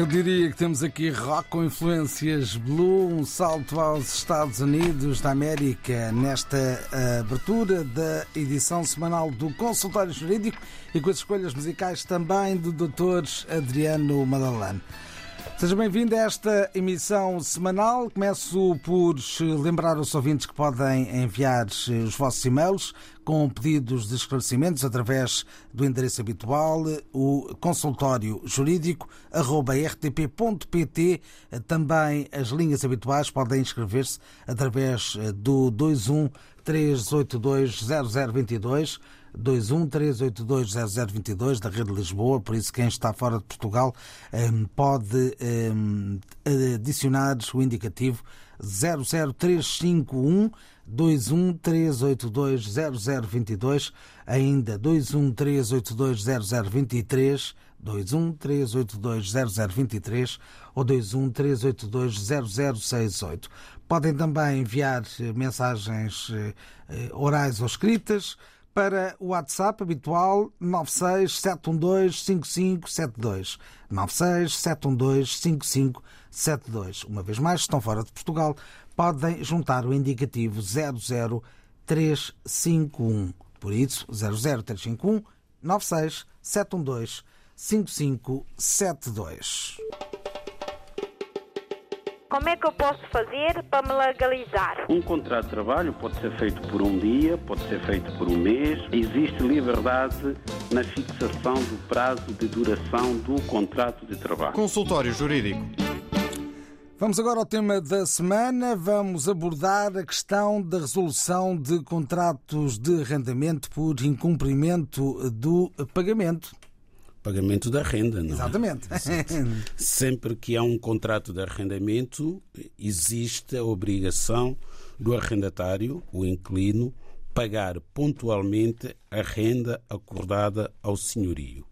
Eu diria que temos aqui rock com influências blue, um salto aos Estados Unidos da América nesta eh, abertura da edição semanal do Consultório Jurídico e com as escolhas musicais também do Dr. Adriano Madalane. Seja bem-vindo a esta emissão semanal. Começo por lembrar aos ouvintes que podem enviar os vossos e-mails com pedidos de esclarecimentos através do endereço habitual, o consultório jurídico rtp.pt. Também as linhas habituais podem inscrever-se através do 21 382 0022 213820022 da Rede Lisboa, por isso quem está fora de Portugal ehm, pode ehm, adicionar o indicativo 00351 213820022, ainda 213820023, 21 382 0023 ou 21 382 0068. Podem também enviar eh, mensagens eh, eh, orais ou escritas para o WhatsApp habitual 967125572. 967125572. Uma vez mais, se estão fora de Portugal, podem juntar o indicativo 00351. Por isso, 00351 96712 5572. Como é que eu posso fazer para me legalizar? Um contrato de trabalho pode ser feito por um dia, pode ser feito por um mês. Existe liberdade na fixação do prazo de duração do contrato de trabalho. Consultório Jurídico. Vamos agora ao tema da semana. Vamos abordar a questão da resolução de contratos de arrendamento por incumprimento do pagamento. Pagamento da renda, não é? Exatamente. Sempre que há um contrato de arrendamento, existe a obrigação do arrendatário, o inquilino, pagar pontualmente a renda acordada ao senhorio.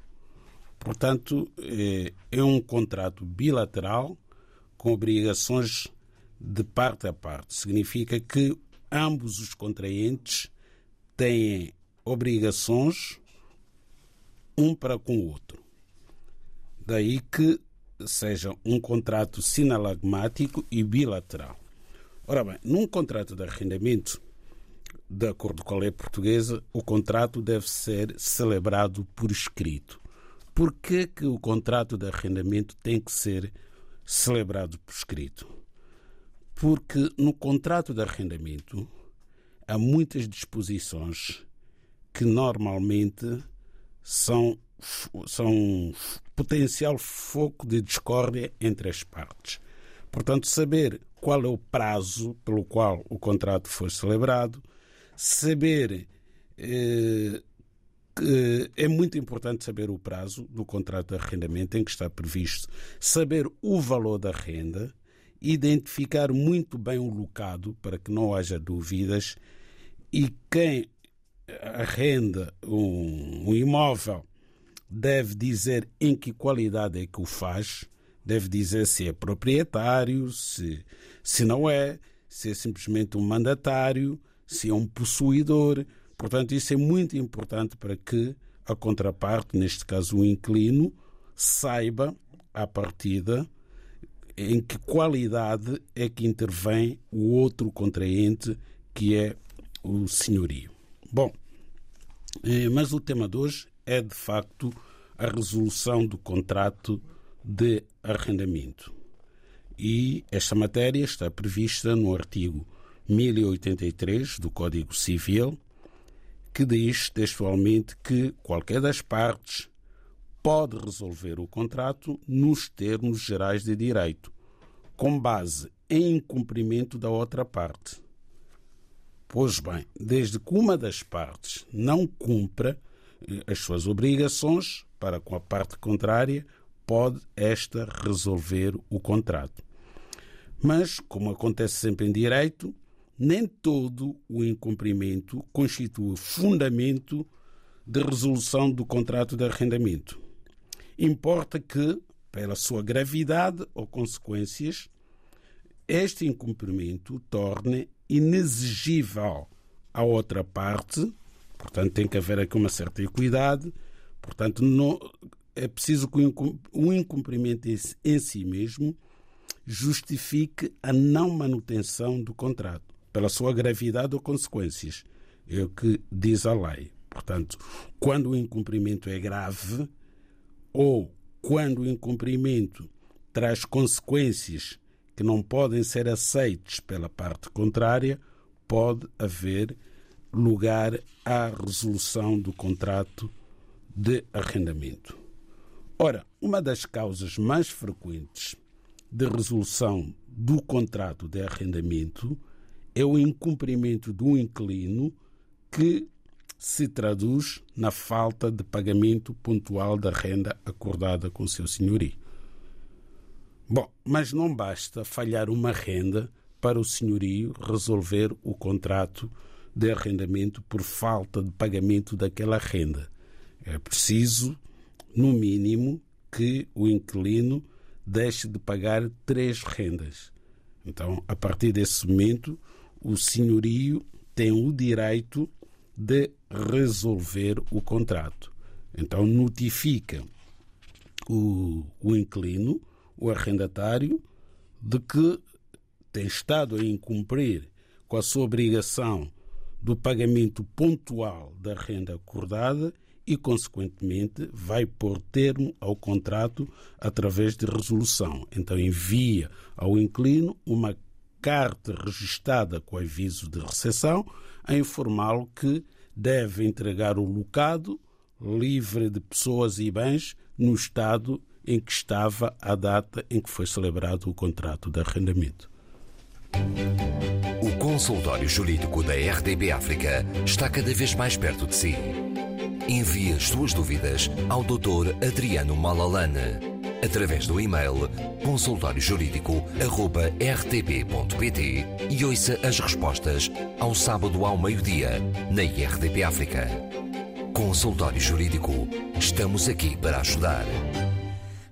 Portanto, eh, é um contrato bilateral com obrigações de parte a parte. Significa que ambos os contraentes têm obrigações um para com o outro. Daí que seja um contrato sinalagmático e bilateral. Ora bem, num contrato de arrendamento, de acordo com a lei portuguesa, o contrato deve ser celebrado por escrito. Por que, que o contrato de arrendamento tem que ser celebrado por escrito? Porque no contrato de arrendamento há muitas disposições que normalmente são, são potencial foco de discórdia entre as partes. Portanto, saber qual é o prazo pelo qual o contrato foi celebrado, saber. Eh, é muito importante saber o prazo do contrato de arrendamento em que está previsto, saber o valor da renda, identificar muito bem o locado para que não haja dúvidas e quem arrenda um, um imóvel deve dizer em que qualidade é que o faz, deve dizer se é proprietário, se, se não é, se é simplesmente um mandatário, se é um possuidor. Portanto, isso é muito importante para que a contraparte, neste caso o inquilino, saiba à partida em que qualidade é que intervém o outro contraente, que é o senhorio. Bom, eh, mas o tema de hoje é de facto a resolução do contrato de arrendamento. E esta matéria está prevista no artigo 1083 do Código Civil, que diz textualmente que qualquer das partes pode resolver o contrato nos termos gerais de direito, com base em incumprimento da outra parte Pois bem, desde que uma das partes não cumpra eh, as suas obrigações para com a parte contrária, pode esta resolver o contrato. Mas, como acontece sempre em direito, nem todo o incumprimento constitui fundamento de resolução do contrato de arrendamento. Importa que, pela sua gravidade ou consequências, este incumprimento torne inexigível à outra parte, portanto tem que haver aqui uma certa equidade, portanto não, é preciso que o incumprimento em si mesmo justifique a não manutenção do contrato, pela sua gravidade ou consequências. É o que diz a lei. Portanto, quando o incumprimento é grave ou quando o incumprimento traz consequências que não podem ser aceitos pela parte contrária, pode haver lugar à resolução do contrato de arrendamento. Ora, uma das causas mais frequentes de resolução do contrato de arrendamento é o incumprimento do inquilino que se traduz na falta de pagamento pontual da renda acordada com seu senhorio. Bom, mas não basta falhar uma renda para o senhorio resolver o contrato de arrendamento por falta de pagamento daquela renda. É preciso no mínimo, que o inquilino deixe de pagar três rendas. Então, a partir desse momento, o senhorio tem o direito de resolver o contrato. Então, notifica o, o inquilino, o arrendatário, de que tem estado a incumprir com a sua obrigação do pagamento pontual da renda acordada e, consequentemente, vai pôr termo ao contrato através de resolução. Então, envia ao inquilino uma carta registada com aviso de recepção a informá-lo que deve entregar o locado livre de pessoas e bens no estado em que estava à data em que foi celebrado o contrato de arrendamento. O consultório jurídico da RDB África está cada vez mais perto de si. Envie as suas dúvidas ao Dr. Adriano Malalane através do e-mail consultóriojurídico.rtp.pt e ouça as respostas ao sábado ao meio-dia na RDP África. Consultório Jurídico. Estamos aqui para ajudar.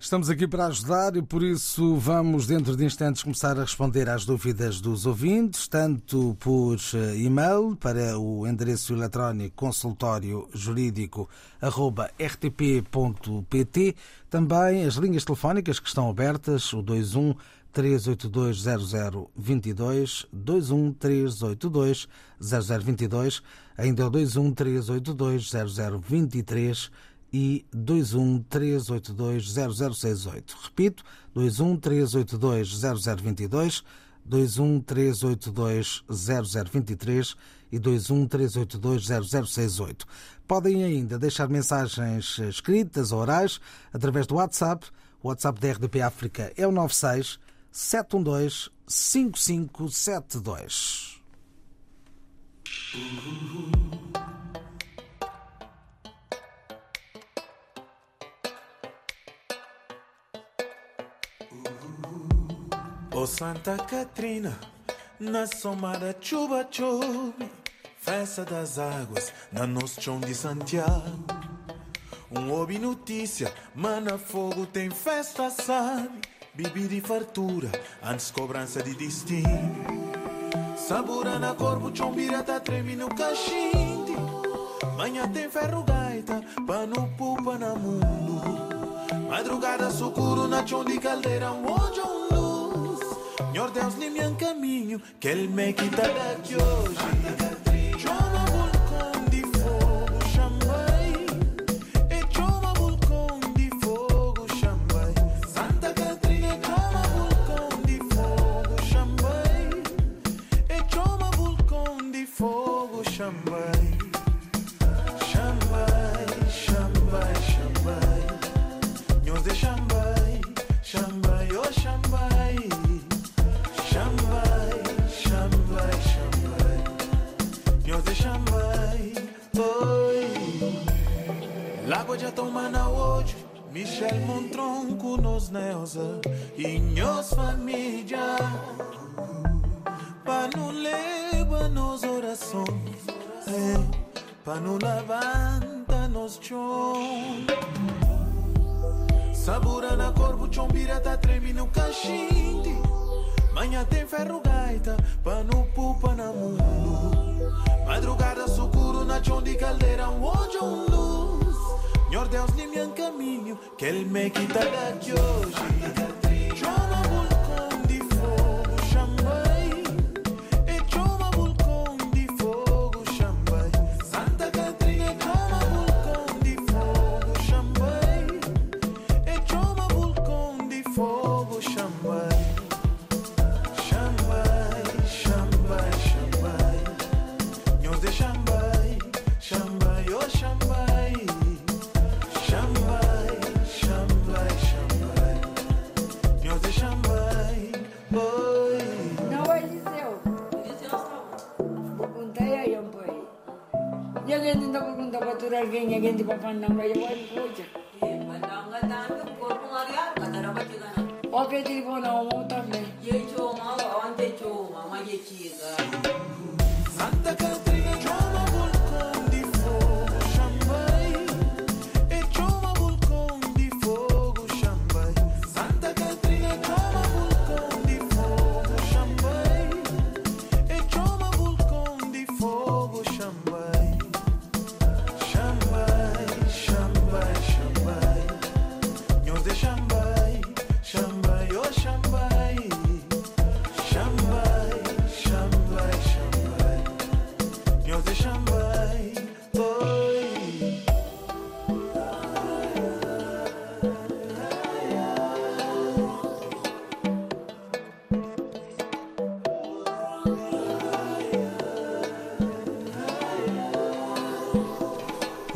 Estamos aqui para ajudar e por isso vamos, dentro de instantes, começar a responder às dúvidas dos ouvintes, tanto por eh, e-mail para o endereço eletrónico consultório jurídico.rtp.pt, também as linhas telefónicas que estão abertas, o 21 382 0022, 21 382 0022, ainda o 21 382 0023 e 213820068. Repito, 213820022, 213820023 e 213820068. Podem ainda deixar mensagens escritas ou orais através do WhatsApp. O WhatsApp da RDP África é o 96 712 5572. O Santa Catrina, na soma da chuva chove, festa das águas, na chão de Santiago. Um ouve notícia, mana fogo tem festa, sabe? Bibi de fartura, antes cobrança de destino. Sabura na corpo, chombira tá treme no cachinte. Manhã tem ferro gaita, pano pupa na mundo. Madrugada sucuro na chão de caldeira, um onde um luz. Senhor Deus, nem me caminho, que ele me quita daqui hoje. Lago já toma na hoje. Michel Montronco nos Neuza e nós família. Para não levar nos orações, é, para não levanta nos chão. Sabura na corpo, chombira tá treme no cachinte. Manhã tem ferro gaita, pano pupa na mundo. Madrugada sucuro na chão de caldeira, onde luz. Senhor Deus, nem me caminho, que ele me quita daqui hoje. Makan nang you want.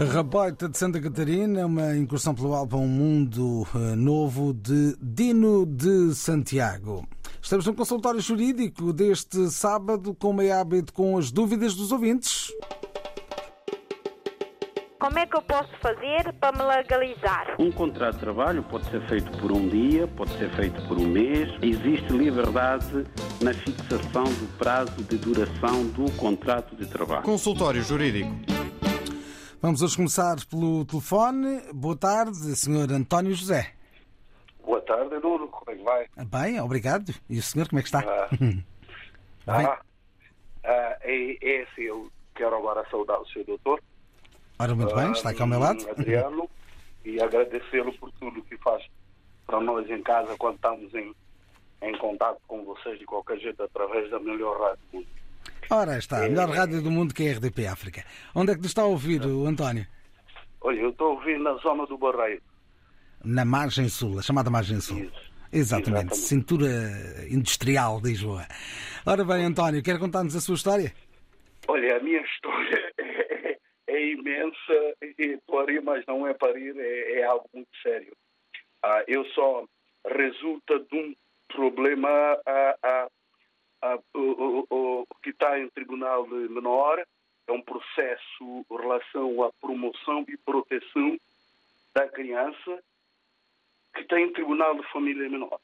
Raboita de Santa Catarina, uma incursão pelo álbum Um Mundo eh, Novo de Dino de Santiago. Estamos no consultório jurídico deste sábado, como é hábito, com as dúvidas dos ouvintes. Como é que eu posso fazer para me legalizar? Um contrato de trabalho pode ser feito por um dia, pode ser feito por um mês. Existe liberdade na fixação do prazo de duração do contrato de trabalho. Consultório Jurídico. Vamos hoje começar pelo telefone. Boa tarde, Sr. António José. Boa tarde, Nuno. Como é que vai? Bem, obrigado. E o senhor, como é que está? Ah, ah, ah, é, é assim, eu quero agora saudar o seu doutor. Ora, muito bem, está aqui ao meu lado. ah, Adriano, e agradecê-lo por tudo que faz para nós em casa quando estamos em, em contato com vocês de qualquer jeito através da melhor rádio do mundo. Ora, está, a melhor rádio do mundo que é a RDP África. Onde é que nos está a ouvir, o António? Olha, eu estou ouvindo na zona do Barreiro. Na Margem Sul, a chamada Margem Sul. Isso. Exatamente, Exatamente. cintura industrial de Lisboa. Ora bem, António, quer contar-nos a sua história? Olha, a minha história é, é imensa e parir, mas não é parir, é, é algo muito sério. Ah, eu só resulta de um problema ah, ah, ah, o, o- o que está em tribunal menor, é um processo em relação à promoção e proteção da criança que tem em tribunal de família menor.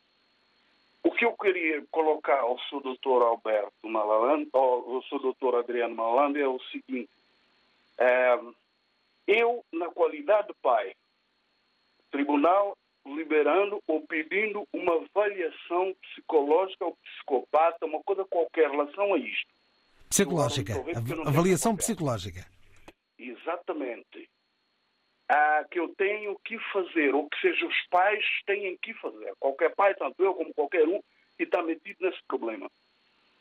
O que eu queria colocar ao seu doutor Alberto Malalande, ao, seu doutor Adriano Malalande, é o seguinte. eh, eu, na qualidade de pai, tribunal liberando ou pedindo uma avaliação psicológica ou psicopata, uma coisa qualquer em relação a isto. Psicológica. Av- Avaliação psicológica. Exatamente. Ah, que eu tenho que fazer, ou que seja, os pais têm que fazer. Qualquer pai, tanto eu como qualquer um, que está metido nesse problema.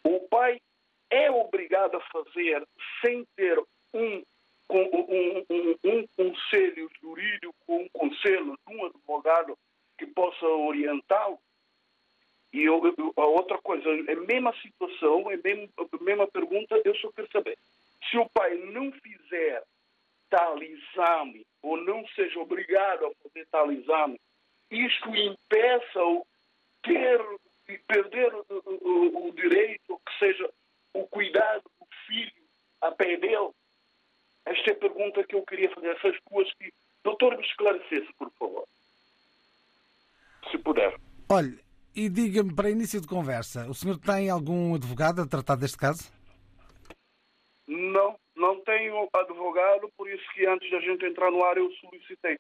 O pai é obrigado a fazer sem ter um, com- um, um, um conselho jurídico, um conselho de um advogado que possa orientá-lo. E eu, eu- a outra coisa, é mesma situação, é a mesma pergunta, eu só quero saber. Se o pai não fizer tal exame ou não seja obrigado a fazer tal exame, isto impeça-o ter e perder o, o- o direito, que seja o cuidado do filho a pé dele? Esta é a pergunta que eu queria fazer. Essas duas que. Doutor, me esclarecesse, por favor. Se puder. Olha, e diga-me, para início de conversa, o senhor tem algum advogado a tratar deste caso? Não, não tenho advogado, por isso que antes da gente entrar no ar eu solicitei.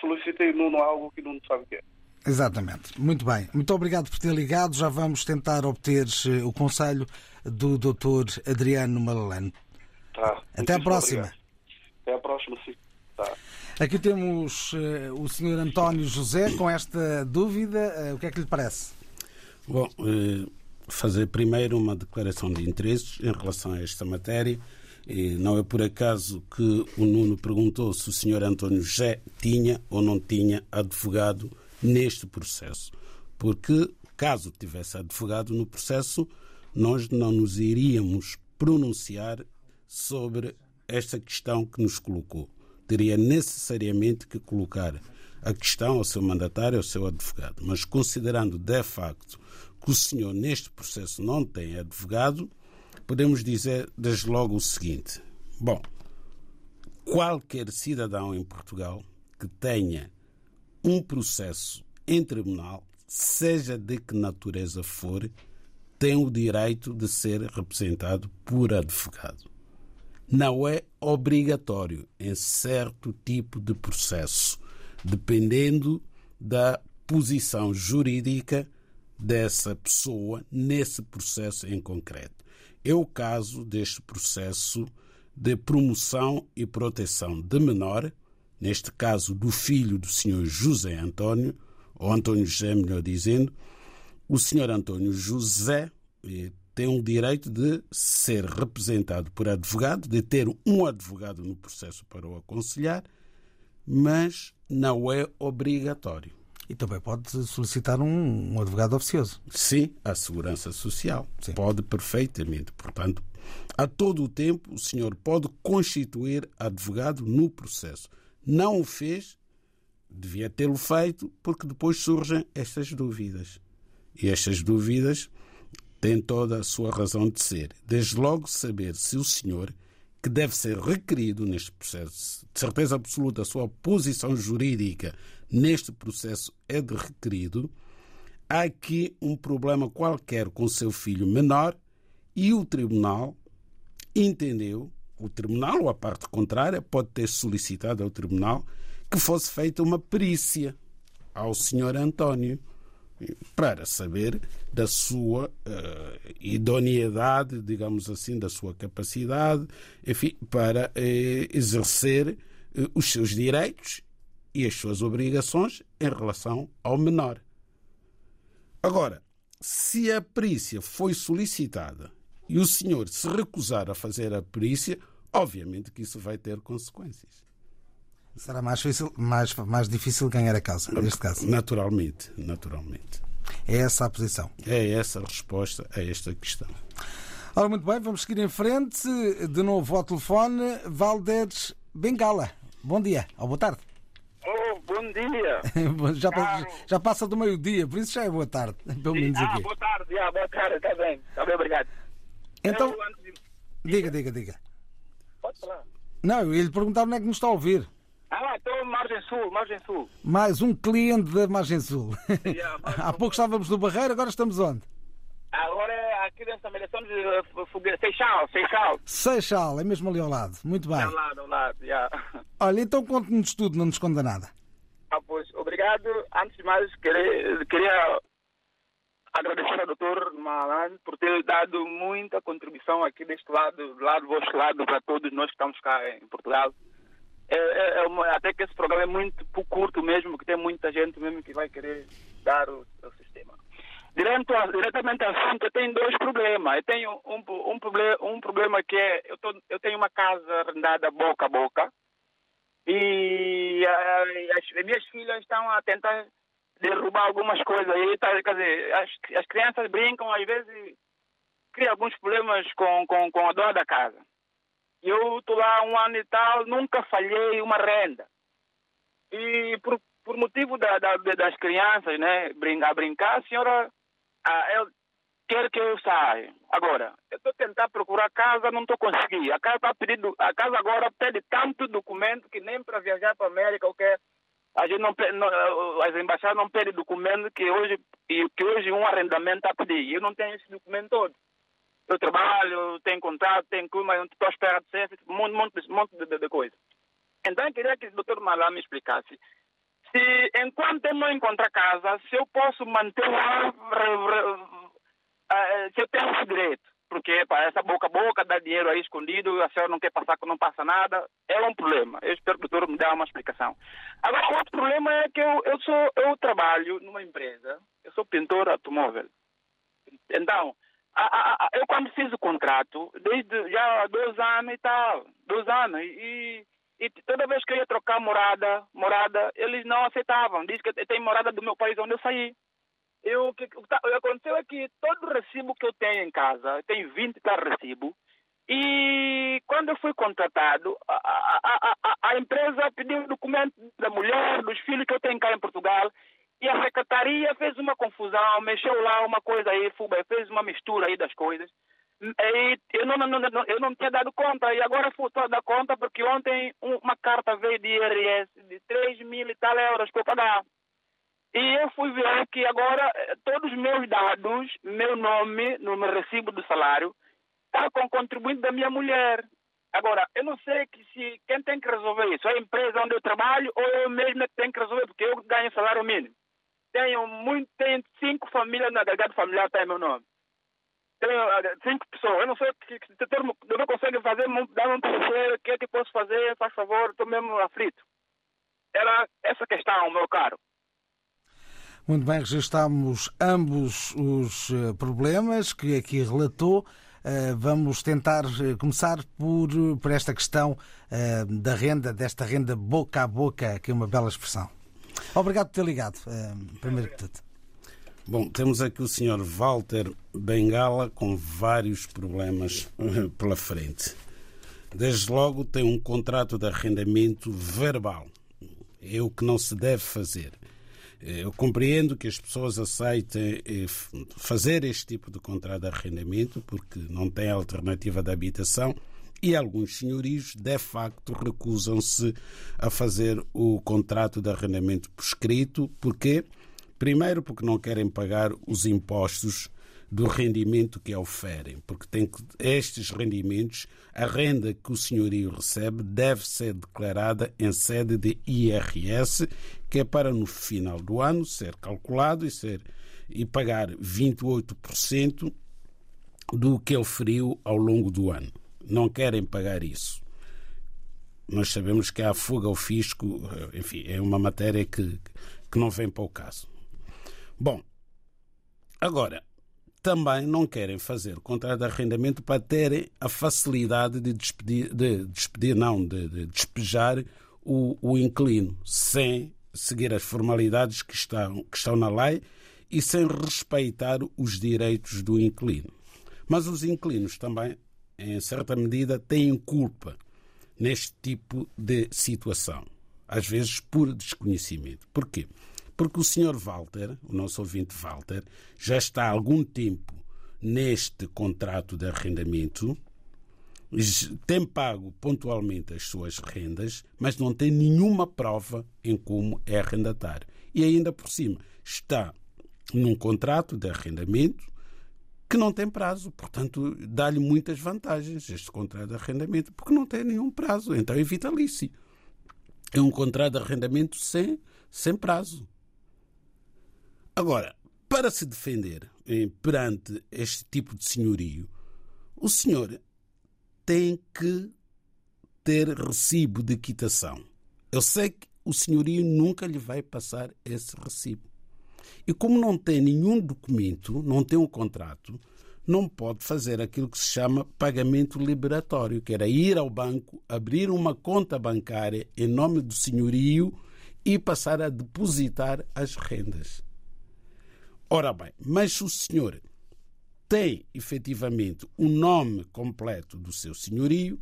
Solicitei Nuno algo que não sabe o que é. Exatamente. Muito bem. Muito obrigado por ter ligado. Já vamos tentar obter eh, o conselho do Dr. Adriano Malalane. Tá. Até à próxima. obrigado. Até à próxima, sim. Tá. Aqui temos eh, o Sr. António José com esta dúvida. Eh, o que é que lhe parece? Bom, eh, fazer primeiro uma declaração de interesses em relação a esta matéria. E não é por acaso que o Nuno perguntou se o Sr. António José tinha ou não tinha advogado neste processo. Porque, caso tivesse advogado no processo, nós não nos iríamos pronunciar sobre esta questão que nos colocou. Teria necessariamente que colocar a questão ao seu mandatário, ao seu advogado. Mas considerando de facto que o senhor neste processo não tem advogado, podemos dizer desde logo o seguinte: bom, qualquer cidadão em Portugal que tenha um processo em tribunal, seja de que natureza for, tem o direito de ser representado por advogado. Não é obrigatório em certo tipo de processo, dependendo da posição jurídica dessa pessoa nesse processo em concreto. É o caso deste processo de promoção e proteção de menor, neste caso do filho do senhor José António, ou António José, melhor dizendo, o senhor António José eh, tem o direito de ser representado por advogado, de ter um advogado no processo para o aconselhar, mas não é obrigatório. E também pode solicitar um, um advogado oficioso. Sim, a segurança social. Sim. Pode perfeitamente. Portanto, a todo o tempo o senhor pode constituir advogado no processo. Não o fez, devia tê-lo feito, porque depois surgem estas dúvidas. E estas dúvidas têm toda a sua razão de ser. Desde logo saber se o senhor, que deve ser requerido neste processo, de certeza absoluta a sua posição jurídica neste processo é de requerido, há aqui um problema qualquer com seu filho menor e o tribunal entendeu, o tribunal ou a parte contrária pode ter solicitado ao tribunal que fosse feita uma perícia ao senhor António para saber da sua uh, idoneidade, digamos assim, da sua capacidade, enfim, para uh, exercer uh, os seus direitos e as suas obrigações em relação ao menor. Agora, se a perícia foi solicitada e o senhor se recusar a fazer a perícia, obviamente que isso vai ter consequências. Será mais difícil, mais, mais difícil ganhar a causa, neste caso. Naturalmente, naturalmente. É essa a posição. É essa a resposta a esta questão. Ora, muito bem, vamos seguir em frente. De novo ao telefone, Valderes Bengala. Bom dia, ou boa tarde. Oh, bom dia. já, passa, já passa do meio-dia, por isso já é boa tarde, pelo menos ah, aqui. boa tarde, já, boa tarde, está bem. Está bem, obrigado. Então, Eu, de- diga, diga, diga. Pode falar. Não, eu ia lhe perguntar onde é que nos está a ouvir. Ah, estou Margem Sul, Margem Sul. Mais um cliente da Margem Sul. Yeah, Margem Há pouco estávamos no Barreiro, agora estamos onde? Agora é aqui nessa mediação de uh, fogueira. Seixal, Seixal. Seixal, é mesmo ali ao lado. Muito bem. Ao lado, ao lado, já. Olha, então conte-nos tudo, não nos conta nada. Ah, pois, obrigado. Antes de mais, queria, queria agradecer ao doutor Malan por ter dado muita contribuição aqui deste lado, do lado do vosso lado, para todos nós que estamos cá em Portugal. É, é- é uma- até que esse programa é muito curto mesmo, que tem muita gente mesmo que vai querer dar o, o sistema. Direto, diretamente ao assunto, eu tenho dois problemas. Eu tenho um, um, proble- um problema que é, eu, tô, eu tenho uma casa arrendada boca a boca, e as, as minhas filhas estão a tentar derrubar algumas coisas aí, tá, quer dizer, as, as crianças brincam, às vezes cria alguns problemas com, com, com a dona da casa. Eu estou lá um ano e tal, nunca falhei uma renda. E por, por motivo da, da- das crianças, né, brin- a brincar, a senhora eu, quer que eu saia. Agora, eu estou tentando procurar casa, não estou conseguindo. A casa, tá pedindo, a casa agora pede tanto documento que nem para viajar para a América, ou quer a gente não, não, as embaixadas não pedem documento que hoje, que hoje um arrendamento está pedir. Eu não tenho esse documento todo. Eu trabalho, tenho contrato, tenho não estou à espera de ser, um monte, monte, de- monte de, de, de coisa. Então eu queria que o doutor Malá me explicasse se enquanto eu não encontrar casa, se eu posso manter lá, re- eh, se eu tenho esse direito. Porque pá, essa boca a boca, dá dinheiro aí escondido, a senhora não quer passar, não passa nada, é um problema. Eu espero que o doutor me dê uma explicação. Agora, outro problema é que eu, eu, sou, eu trabalho numa empresa, eu sou pintor automóvel. Então, a- a- a- eu quando fiz o contrato, desde já há dois anos e tal, dois anos, e, e toda vez que eu ia trocar morada, morada, eles não aceitavam. Diz que tenho morada do meu país onde eu saí. Eu, o que, o que tá- aconteceu é que todo recibo que eu tenho em casa, eu tenho 20 tal recibo, e quando eu fui contratado, a, a, a, a- a empresa pediu o documento da mulher, dos filhos que eu tenho cá em Portugal, e a secretaria fez uma confusão, mexeu lá uma coisa aí, fez uma mistura aí das coisas. E eu não, não, não, eu não tinha dado conta, e agora fui dar conta porque ontem um- uma carta veio de IRS de 3 mil e tal euros para eu pagar. E eu fui ver que agora eh, todos os meus dados, meu nome no meu recibo do salário, está com o contribuinte da minha mulher. Agora, eu não sei que se quem tem que resolver isso, é a empresa onde eu trabalho ou eu mesmo é que tenho que resolver, porque eu ganho salário mínimo. Tenho muito, tenho cinco famílias no agregado familiar, está em meu nome. Tenho eh, cinco pessoas. Eu não sei que, que, que todo mundo consegue fazer, dar um terceiro, o que é que posso fazer, faz favor, estou mesmo aflito. Era essa questão, meu caro. Muito bem, registamos ambos os eh, problemas que aqui relatou. Eh, Vamos tentar eh, começar por, por esta questão da renda, desta renda boca a boca, que é uma bela expressão. Obrigado por ter ligado, uh, primeiro que tudo. Bom, temos aqui o senhor Walter Bengala com vários problemas uh, pela frente. Desde logo tem um contrato de arrendamento verbal. É o que não se deve fazer. Eu compreendo que as pessoas aceitem eh, fazer este tipo de contrato de arrendamento porque não têm alternativa de habitação e alguns senhorios, de facto, recusam-se a fazer o contrato de arrendamento por escrito. Porquê? Primeiro, porque não querem pagar os impostos do rendimento que oferem, porque tem que, estes rendimentos, a renda que o senhorio recebe deve ser declarada em sede de IRS, que é para no final do ano ser calculado e, ser, e pagar 28% do que ele feriu ao longo do ano. Não querem pagar isso. Nós sabemos que a fuga ao fisco, enfim, é uma matéria que, que não vem para o caso. Bom, agora, também não querem fazer contrato de arrendamento para terem a facilidade de despedir, de despedir não, de, de despejar o, o, inquilino sem seguir as formalidades que estão, que estão na lei e sem respeitar os direitos do inquilino. Mas os inquilinos também, em certa medida, têm culpa neste tipo de situação, às vezes por desconhecimento. Porquê? Porque o Sr. Walter, o nosso ouvinte Walter, já está há algum tempo neste contrato de arrendamento, tem pago pontualmente as suas rendas, mas não tem nenhuma prova em como é arrendatário. E ainda por cima está num contrato de arrendamento que não tem prazo, portanto, dá-lhe muitas vantagens este contrato de arrendamento, porque não tem nenhum prazo, então é vitalício. É um contrato de arrendamento sem, sem prazo. Agora, para se defender eh, perante este tipo de senhorio, o senhor tem que ter recibo de quitação. Eu sei que o senhorio nunca lhe vai passar esse recibo. E como não tem nenhum documento, não tem um contrato, não pode fazer aquilo que se chama pagamento liberatório, que era ir ao banco, abrir uma conta bancária em nome do senhorio e passar a depositar as rendas. Ora bem, mas se o senhor tem efetivamente o nome completo do seu senhorio,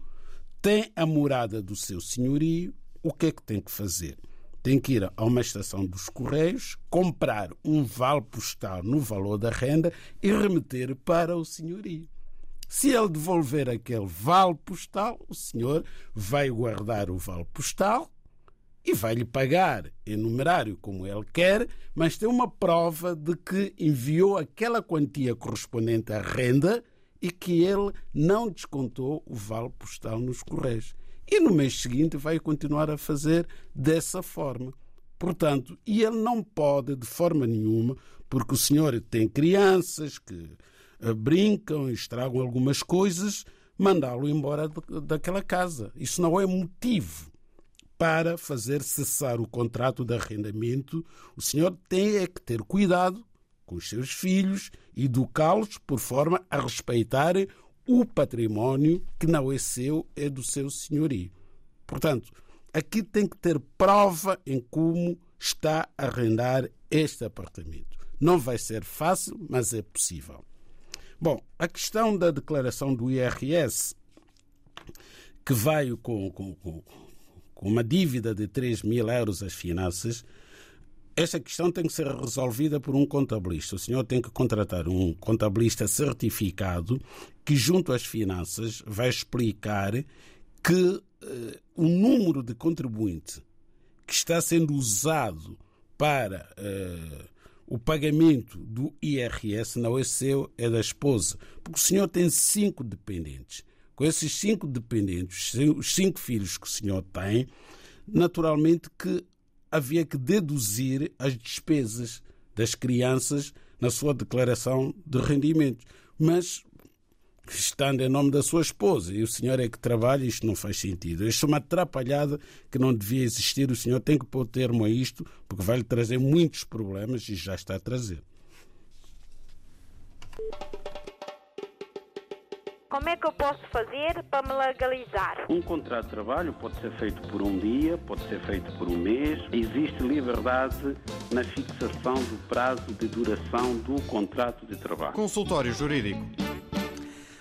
tem a morada do seu senhorio, o que é que tem que fazer? Tem que ir a uma estação dos Correios, comprar um vale postal no valor da renda e remeter para o senhorio. Se ele devolver aquele vale postal, o senhor vai guardar o vale postal e vai-lhe pagar em numerário como ele quer, mas tem uma prova de que enviou aquela quantia correspondente à renda e que ele não descontou o vale postal nos correios. E no mês seguinte vai continuar a fazer dessa forma. Portanto, e ele não pode de forma nenhuma, porque o senhor tem crianças que eh, brincam e estragam algumas coisas, mandá-lo embora daquela casa. Isso não é motivo para fazer cessar o contrato de arrendamento, o senhor tem é que ter cuidado com os seus filhos, educá-los por forma a respeitarem o património que não é seu, é do seu senhorio. Portanto, aqui tem que ter prova em como está a arrendar este apartamento. Não vai ser fácil, mas é possível. Bom, a questão da declaração do IRS, que veio com, com, com uma dívida de 3 mil euros às finanças, esta questão tem que ser resolvida por um contabilista. O senhor tem que contratar um contabilista certificado que, junto às finanças, vai explicar que uh, o número de contribuinte que está sendo usado para uh, o pagamento do IRS não é seu, é da esposa. Porque o senhor tem cinco dependentes com esses cinco dependentes, os cinco filhos que o senhor tem, naturalmente que havia que deduzir as despesas das crianças na sua declaração de rendimentos. Mas, estando em nome da sua esposa e o senhor é que trabalha, isto não faz sentido. Isto é uma atrapalhada que não devia existir. O senhor tem que pôr termo a isto, porque vai lhe trazer muitos problemas e já está a trazer. Como é que eu posso fazer para me legalizar? Um contrato de trabalho pode ser feito por um dia, pode ser feito por um mês. Existe liberdade na fixação do prazo de duração do contrato de trabalho. Consultório Jurídico.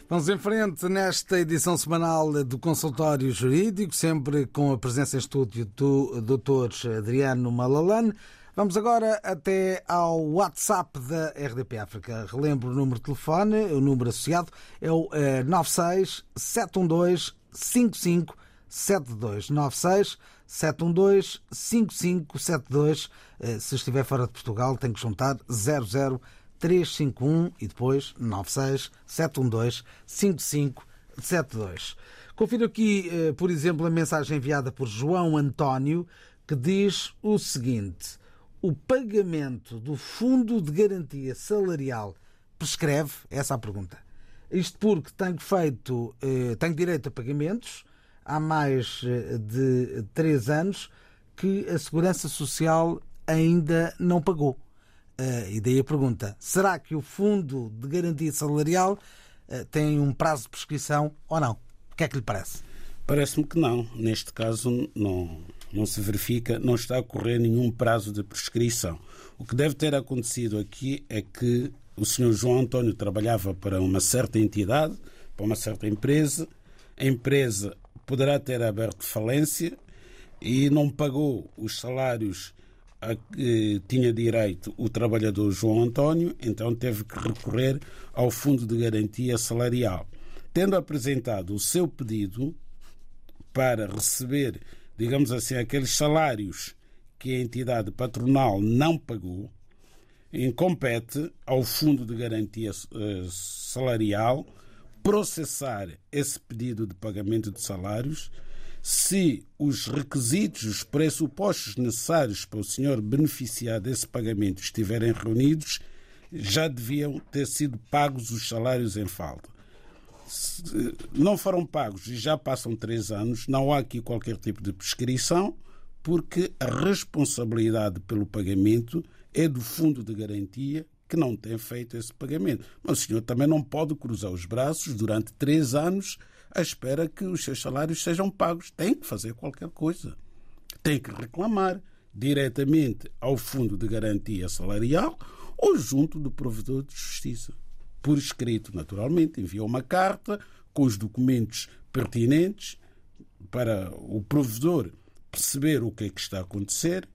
Vamos em frente nesta edição semanal do Consultório Jurídico, sempre com a presença em estúdio do Dr. Adriano Malalane. Vamos agora até ao WhatsApp da RDP África. Relembro o número de telefone, o número associado é o 96 712 5572. 96 712 5572. Se estiver fora de Portugal, tem que juntar 00 351 e depois 96 712 5572. Confiro aqui, eh, por exemplo, a mensagem enviada por João António que diz o seguinte: o pagamento do Fundo de Garantia Salarial prescreve? Essa é a pergunta. Isto porque tenho feito, eh, tenho direito a pagamentos há mais eh, de três anos que a Segurança Social ainda não pagou. E daí a pergunta: será que o Fundo de Garantia Salarial tem um prazo de prescrição ou não? O que é que lhe parece? Parece-me que não. Neste caso, não, não se verifica, não está a correr nenhum prazo de prescrição. O que deve ter acontecido aqui é que o Sr. João António trabalhava para uma certa entidade, para uma certa empresa, a empresa poderá ter aberto falência e não pagou os salários a que tinha direito o trabalhador João António, então teve que recorrer ao Fundo de Garantia Salarial. Tendo apresentado o seu pedido para receber, digamos assim, aqueles salários que a entidade patronal não pagou, compete ao Fundo de Garantia Salarial processar esse pedido de pagamento de salários se os requisitos, os pressupostos necessários para o senhor beneficiar desse pagamento estiverem reunidos, já deviam ter sido pagos os salários em falta. Não foram pagos e já passam três anos, não há aqui qualquer tipo de prescrição, porque a responsabilidade pelo pagamento é do Fundo de Garantia que não tem feito esse pagamento. Mas o senhor também não pode cruzar os braços durante três anos à espera que os seus salários sejam pagos. Tem que fazer qualquer coisa. Tem que reclamar diretamente ao Fundo de Garantia Salarial ou junto do provedor de justiça. Por escrito, naturalmente, enviou uma carta com os documentos pertinentes para o provedor perceber o que é que está a acontecer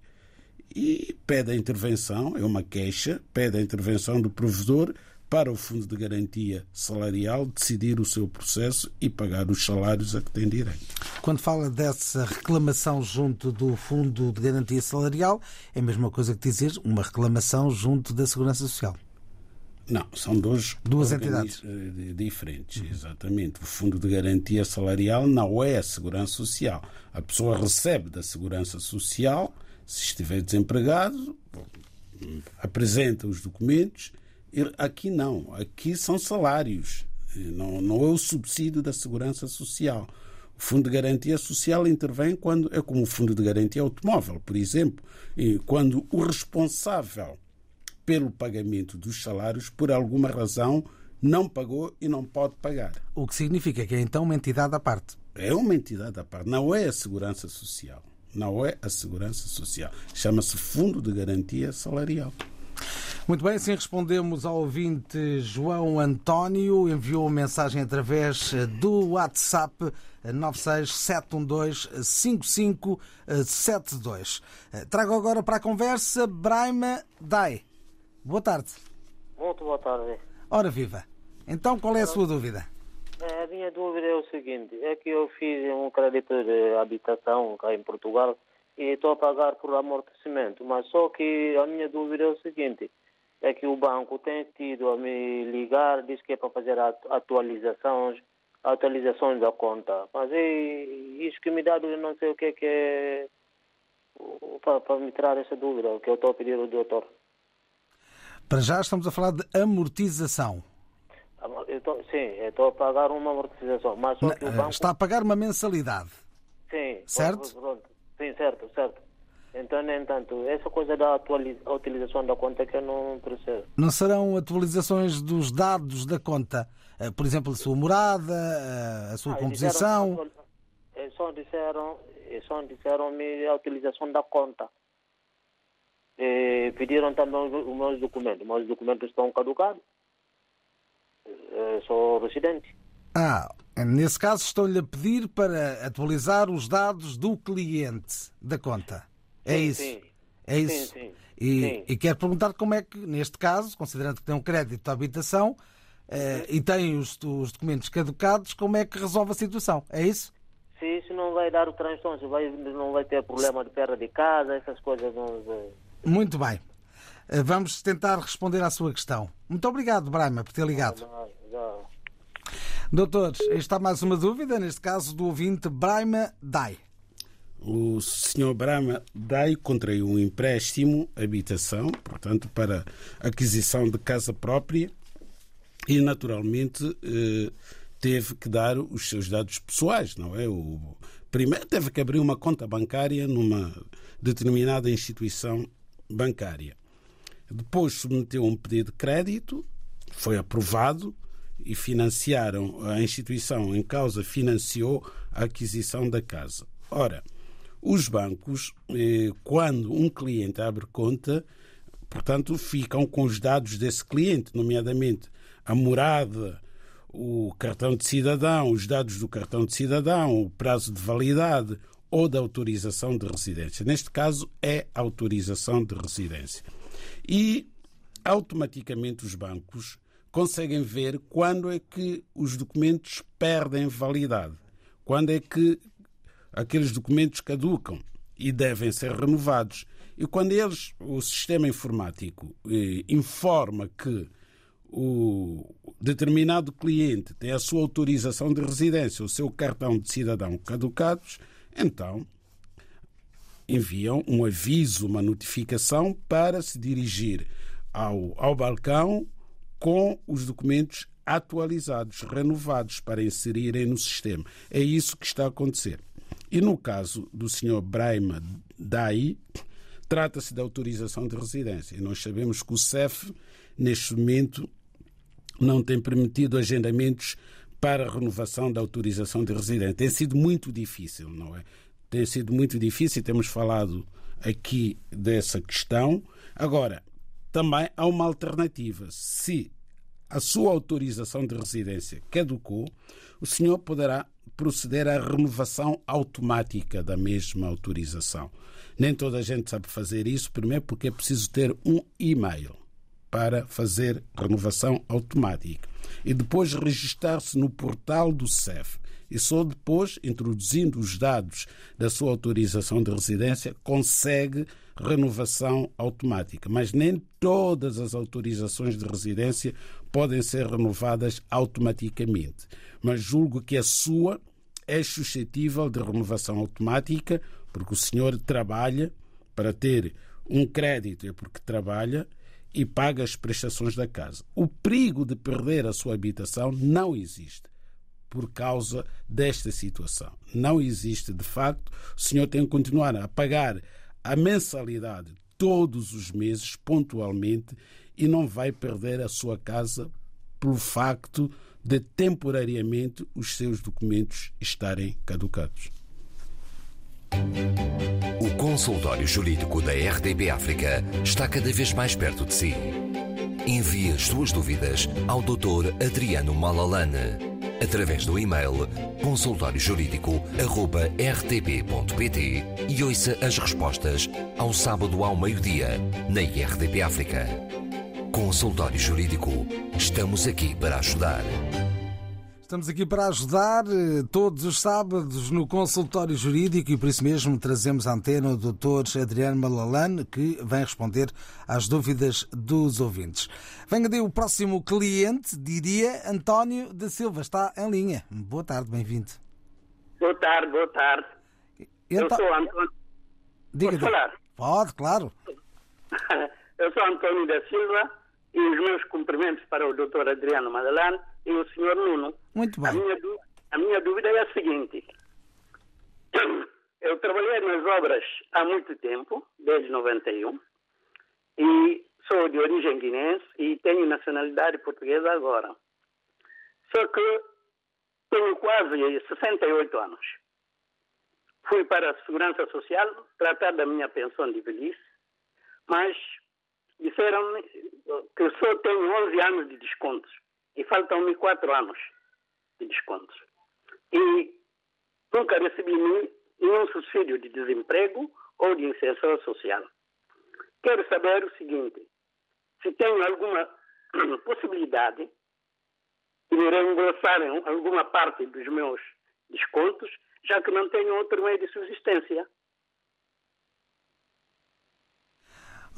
e pede a intervenção, é uma queixa, pede a intervenção do provedor para o Fundo de Garantia Salarial decidir o seu processo e pagar os salários a que tem direito. Quando fala dessa reclamação junto do Fundo de Garantia Salarial, é a mesma coisa que dizer uma reclamação junto da Segurança Social. Não, são dois duas entidades diferentes, uhum. exatamente. O Fundo de Garantia Salarial não é a Segurança Social. A pessoa recebe da Segurança Social, se estiver desempregado, apresenta os documentos. Aqui não, aqui são salários, não, não é o subsídio da Segurança Social. O Fundo de Garantia Social intervém quando é como o Fundo de Garantia Automóvel, por exemplo, quando o responsável pelo pagamento dos salários, por alguma razão, não pagou e não pode pagar. O que significa que é então uma entidade à parte. É uma entidade à parte, não é a Segurança Social. Não é a Segurança Social. Chama-se Fundo de Garantia Salarial. Muito bem, assim respondemos ao ouvinte João António, enviou mensagem através do WhatsApp 967125572. Trago agora para a conversa Braima Dai. Boa tarde. Muito boa tarde. Ora viva. Então qual é a sua dúvida? A minha dúvida é o seguinte, é que eu fiz um crédito de habitação cá em Portugal e estou a pagar por amortecimento, mas só que a minha dúvida é o seguinte, é que o banco tem tido a me ligar, diz que é para fazer atualizações, atualizações da conta, mas é isso que me dá dúvida, não sei o que é que é para, para me tirar essa dúvida, o que eu estou a pedir ao doutor. Para já estamos a falar de amortização. Eu tô, sim, estou a pagar uma amortização, mas só que o banco... Está a pagar uma mensalidade. Sim. Certo? Pronto. Sim, certo, certo. Então, nem tanto. Essa coisa da utilização da conta que eu não percebo. Não serão atualizações dos dados da conta? Eh, Por exemplo, a sua morada, eh, a sua Ah, composição? disseram- eh, Só disseram, só disseram-me a utilização da conta. Eh, pediram também os, meus documentos. Meus documentos estão caducados. Eh, sou residente. Ah, nesse caso estou-lhe a pedir para atualizar os dados do cliente da conta. É Sim, isso? sim. É isso? Sim, sim. E, Sim. e quero perguntar como é que, neste caso, considerando que tem um crédito de habitação eh, e tem os, os documentos caducados, como é que resolve a situação? É isso? Se isso não vai dar o transtorno, vai, não vai ter problema de perda de casa, essas coisas não. Muito bem. Eh, Vamos tentar responder à sua questão. Muito obrigado, Braima, por ter ligado. Doutores, está mais uma dúvida, neste caso do ouvinte Braima Dai. O Sr. Brahma Dai contraiu um empréstimo habitação, portanto, para aquisição de casa própria e, naturalmente, eh, teve que dar os seus dados pessoais, não é? O, primeiro teve que abrir uma conta bancária numa determinada instituição bancária. Depois submeteu um pedido de crédito, foi aprovado e financiaram, a instituição em causa financiou a aquisição da casa. Ora, os bancos, eh, quando um cliente abre conta, portanto, ficam com os dados desse cliente, nomeadamente a morada, o cartão de cidadão, os dados do cartão de cidadão, o prazo de validade ou da autorização de residência. Neste caso, é autorização de residência. E automaticamente os bancos conseguem ver quando é que os documentos perdem validade, quando é que aqueles documentos caducam e devem ser renovados. E quando eles, o sistema informático, eh, informa que o determinado cliente tem a sua autorização de residência, o seu cartão de cidadão caducados, então enviam um aviso, uma notificação para se dirigir ao, ao balcão com os documentos atualizados, renovados para inserirem no sistema. É isso que está a acontecer. E no caso do Sr. Braima Dai, trata-se da autorização de residência. E nós sabemos que o CEF, neste momento, não tem permitido agendamentos para a renovação da autorização de residência. Tem sido muito difícil, não é? Tem sido muito difícil, temos falado aqui dessa questão. Agora, também há uma alternativa. Se a sua autorização de residência caducou, o senhor poderá proceder à renovação automática da mesma autorização. Nem toda a gente sabe fazer isso, primeiro porque é preciso ter um e-mail para fazer renovação automática e depois registar-se no portal do CEF. E só depois, introduzindo os dados da sua autorização de residência, consegue renovação automática. Mas nem todas as autorizações de residência podem ser renovadas automaticamente. Mas julgo que a sua é suscetível de renovação automática, porque o senhor trabalha para ter um crédito, é porque trabalha e paga as prestações da casa. O perigo de perder a sua habitação não existe por causa desta situação. Não existe, de facto. O senhor tem que continuar a pagar a mensalidade todos os meses, pontualmente, e não vai perder a sua casa pelo facto de temporariamente os seus documentos estarem caducados. Consultório jurídico da RDB África está cada vez mais perto de si. Envie as suas dúvidas ao Dr. Adriano Malalane através do e-mail consultóriojurídico.rtp.pt e ouça as respostas ao sábado ao meio-dia na RDP África. Consultório Jurídico. Estamos aqui para ajudar. Estamos aqui para ajudar eh, todos os sábados no consultório jurídico e por isso mesmo trazemos à antena o Dr. Adriano Malalane que vem responder às dúvidas dos ouvintes. Venha daí o próximo cliente, diria António da Silva, está em linha. Boa tarde, bem-vindo. Boa tarde, boa tarde. Eu Então- sou Antônio. Diga, falar? Pode, claro. Eu sou Antônio da Silva e os meus cumprimentos para o Dr. Adriano Madalane e o Sr. Nuno. Muito A bem. minha, dú- a minha dúvida é a seguinte. Eu trabalhei nas obras há muito tempo, desde 91, e sou de origem guinense e tenho nacionalidade portuguesa agora. Só que tenho quase 68 anos. Fui para a Segurança Social tratar da minha pensão de velhice, mas disseram-me que só tenho 11 anos de descontos e faltam-me 4 anos de descontos. E nunca recebi nenhum subsídio de desemprego ou de inserção social. Quero saber o seguinte: se tenho alguma possibilidade de me reembolsarem alguma parte dos meus descontos, já que não tenho outro meio de subsistência.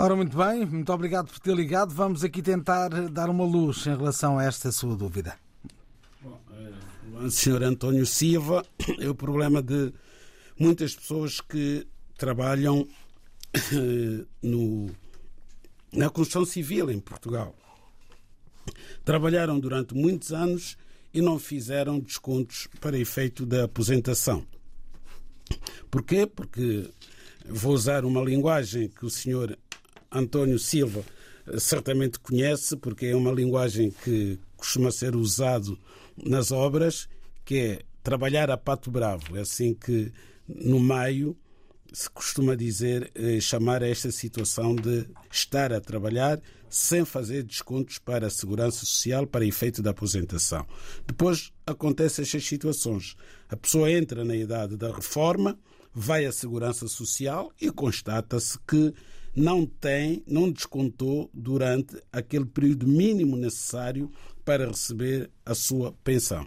Ora, muito bem, muito obrigado por ter ligado. Vamos aqui tentar dar uma luz em relação a esta sua dúvida. Bom, eh, Senhor António Silva, é o problema de muitas pessoas que trabalham eh, no, na construção civil em Portugal. Trabalharam durante muitos anos e não fizeram descontos para efeito da aposentação. Porquê? Porque vou usar uma linguagem que o senhor António Silva eh, certamente conhece, porque é uma linguagem que costuma ser usado nas obras, que é trabalhar a pato bravo. É assim que no meio se costuma dizer, eh, chamar esta situação de estar a trabalhar sem fazer descontos para a segurança social para efeito da aposentação. Depois acontecem estas situações. A pessoa entra na idade da reforma, vai à segurança social e constata-se que não tem, não descontou durante aquele período mínimo necessário para receber a sua pensão.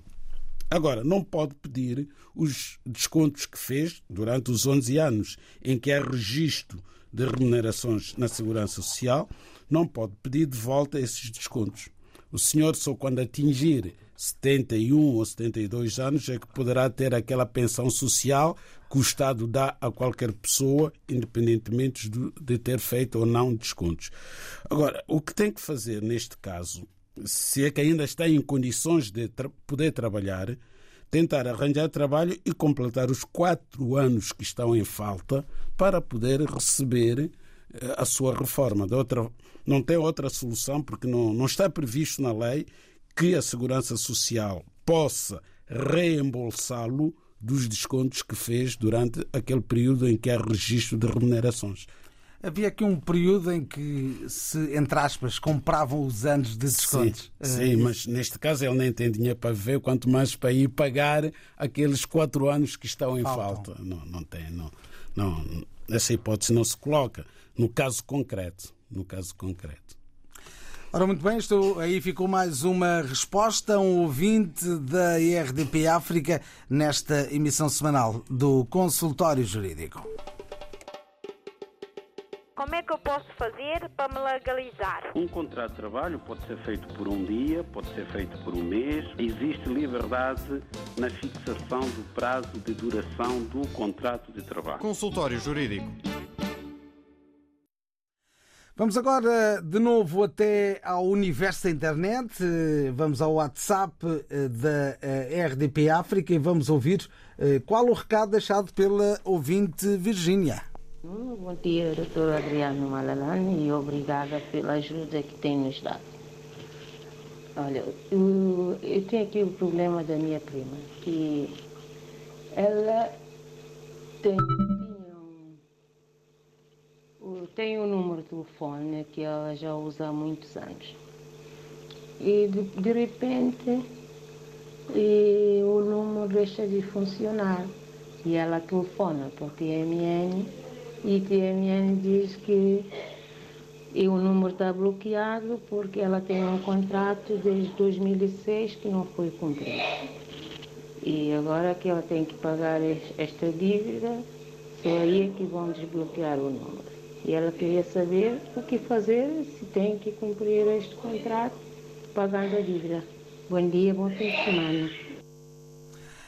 Agora, não pode pedir os descontos que fez durante os 11 anos em que há registro de remunerações na Segurança Social, não pode pedir de volta esses descontos. O senhor só quando atingir 71 ou 72 anos é que poderá ter aquela pensão social que o Estado dá a qualquer pessoa, independentemente de ter feito ou não descontos. Agora, o que tem que fazer neste caso, se é que ainda está em condições de tra poder trabalhar, tentar arranjar trabalho e completar os quatro anos que estão em falta para poder receber eh, a sua reforma. De outra, não tem outra solução, porque não, não está previsto na lei que a Segurança Social possa reembolsá-lo dos descontos que fez durante aquele período em que há registro de remunerações. Havia aqui um período em que se, entre aspas, compravam os anos de descontos. Sim, sim uh, mas neste caso ele nem tem dinheiro para viver, quanto mais para ir pagar aqueles quatro anos que estão em Faltam. falta. Não, não tem, não, não, essa hipótese não se coloca no caso concreto. No caso concreto. Ora, muito bem, estou, aí ficou mais uma resposta, um ouvinte da IRDP África nesta emissão semanal do Consultório Jurídico. Como é que eu posso fazer para me legalizar? Um contrato de trabalho pode ser feito por um dia, pode ser feito por um mês. Existe liberdade na fixação do prazo de duração do contrato de trabalho. Consultório Jurídico. Vamos agora de novo até ao universo da internet. Vamos ao WhatsApp eh, da eh, RDP África e vamos ouvir eh, qual o recado deixado pela ouvinte Virgínia. Bom dia, doutor Adriano Malalane, e obrigada pela ajuda que tem nos dado. Olha, eu tenho aqui o problema da minha prima, que ela tem tem um número de telefone que ela já usa há muitos anos. E de, de repente e o número deixa de funcionar. E ela telefona para o TMN e o TMN diz que e o número está bloqueado porque ela tem um contrato desde 2006 que não foi cumprido. E agora que ela tem que pagar esta dívida, só aí é que vão desbloquear o número. E ela queria saber o que fazer, se tem que cumprir este contrato, pagando a dívida. Bom dia, bom fim de semana.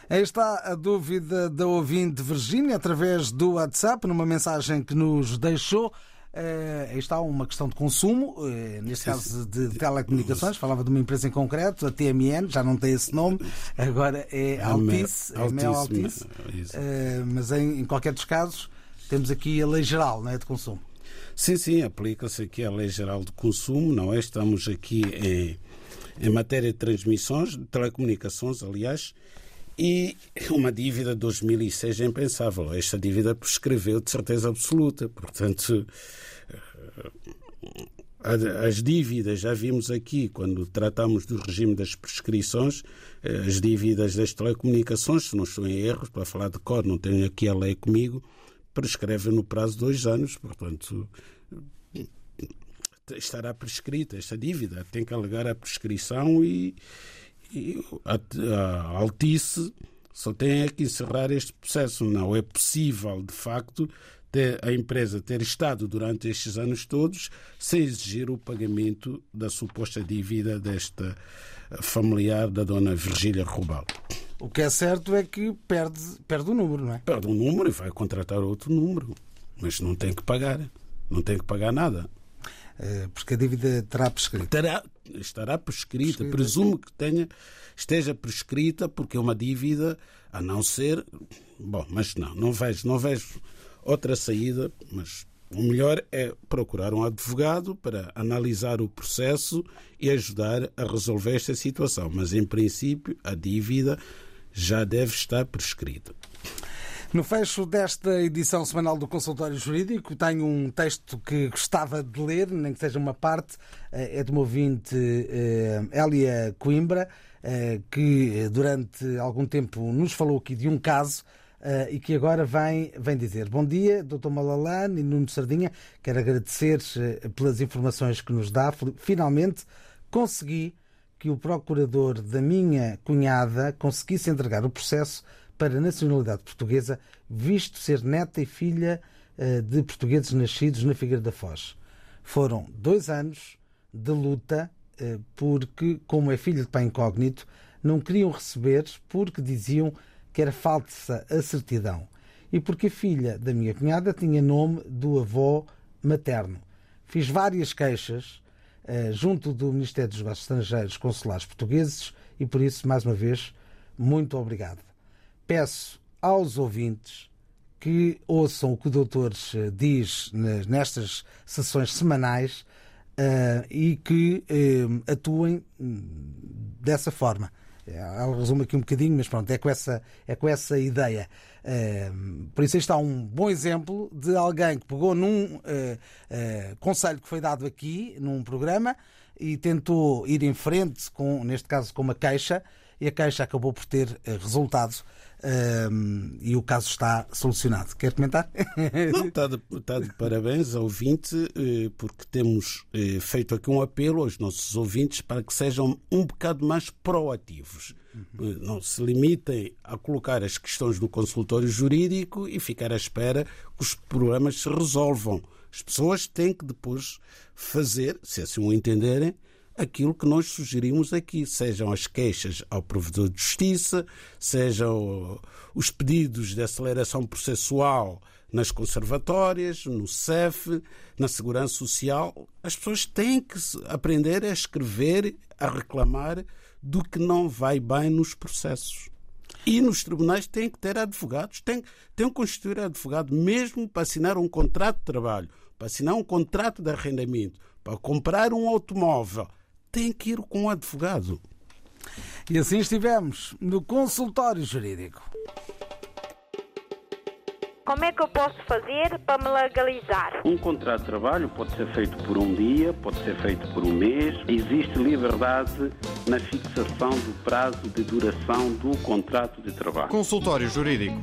Aí está a dúvida da ouvinte Virgínia através do WhatsApp, numa mensagem que nos deixou. Uh, aí está uma questão de consumo, uh, neste caso de telecomunicações, falava de uma empresa em concreto, a TMN, já não tem esse nome, agora é Altice, é Mel Altice, uh, mas em, em qualquer dos casos temos aqui a lei geral não é, de consumo. Sim, sim, aplica-se aqui a lei geral de consumo, não é? Estamos aqui em, em matéria de transmissões, de telecomunicações, aliás, e uma dívida de 2006 é impensável. Esta dívida prescreveu de certeza absoluta. Portanto, as dívidas, já vimos aqui, quando tratamos do regime das prescrições, eh, as dívidas das telecomunicações, se não estou em erro, para falar de cor, não tenho aqui a lei comigo, prescrevem no prazo de dois anos. Portanto, estará prescrita esta dívida. Tem que alegar a prescrição e, e a, a Altice só tem é que encerrar este processo. Não é possível, de facto, ter, a empresa ter estado durante estes anos todos sem exigir o pagamento da suposta dívida desta familiar da dona Virgília Rubal. O que é certo é que perde, perde o número, não é? Perde um número e vai contratar outro número. Mas não tem que pagar. Não tem que pagar nada. Eh, porque a dívida terá prescrita. Terá, estará prescrita. prescrita. Presumo que tenha, esteja prescrita porque é uma dívida, a não ser. Bom, mas não, não vejo, não vejo outra saída, mas o melhor é procurar um advogado para analisar o processo e ajudar a resolver esta situação. Mas, em princípio, a dívida já deve estar prescrita. No fecho desta edição semanal do Consultório Jurídico, tenho um texto que gostava de ler, nem que seja uma parte, eh, é de uma ouvinte, eh, Elia Coimbra, eh, que durante algum tempo nos falou aqui de um caso e que agora vem, vem dizer bom dia, Dr. Malalane e Nuno Sardinha. Quero agradecer pelas informações que nos dá. Finalmente consegui que o procurador da minha cunhada conseguisse entregar o processo para nacionalidade portuguesa, visto ser neta e filha uh, de portugueses nascidos na Figueira da Foz. Foram dois anos de luta, porque, como é filho de pai incógnito, não queriam receber porque diziam que era falsa a certidão, e porque a filha da minha cunhada tinha nome do avô materno. Fiz várias queixas junto do Ministério dos Negócios Estrangeiros Consulares Portugueses e por isso, mais uma vez, muito obrigado. Peço aos ouvintes que ouçam o que o doutor eh, diz nestas sessões semanais uh, e que atuem hum, dessa forma. Ela resume aqui um bocadinho, mas pronto, é com essa, é com essa ideia. Uh, por isso, está um bom exemplo de alguém que pegou num uh, uh, conselho que foi dado aqui, num programa, e tentou ir em frente, com, neste caso com uma queixa, e a queixa acabou por ter resultado um, e o caso está solucionado. Quer comentar? Não, está, de, está de parabéns ao ouvinte, eh, porque temos eh, feito aqui um apelo aos nossos ouvintes para que sejam um bocado mais proativos. Uhum. Não se limitem a colocar as questões no consultório jurídico e ficar à espera que os problemas se resolvam. As pessoas têm que depois fazer, se assim o entenderem, aquilo que nós sugerimos aqui, sejam as queixas ao provedor de justiça, sejam os pedidos de aceleração processual nas conservatórias, no CEF, na Segurança Social. As pessoas têm que aprender a escrever, a reclamar do que não vai bem nos processos. E nos tribunais têm que ter advogados, têm, têm que constituir advogado mesmo para assinar um contrato de trabalho, para assinar um contrato de arrendamento, para comprar um automóvel tem que ir com um advogado. E assim estivemos no consultório jurídico. Como é que eu posso fazer para me legalizar? Um contrato de trabalho pode ser feito por um dia, pode ser feito por um mês. Existe liberdade na fixação do prazo de duração do contrato de trabalho. Consultório Jurídico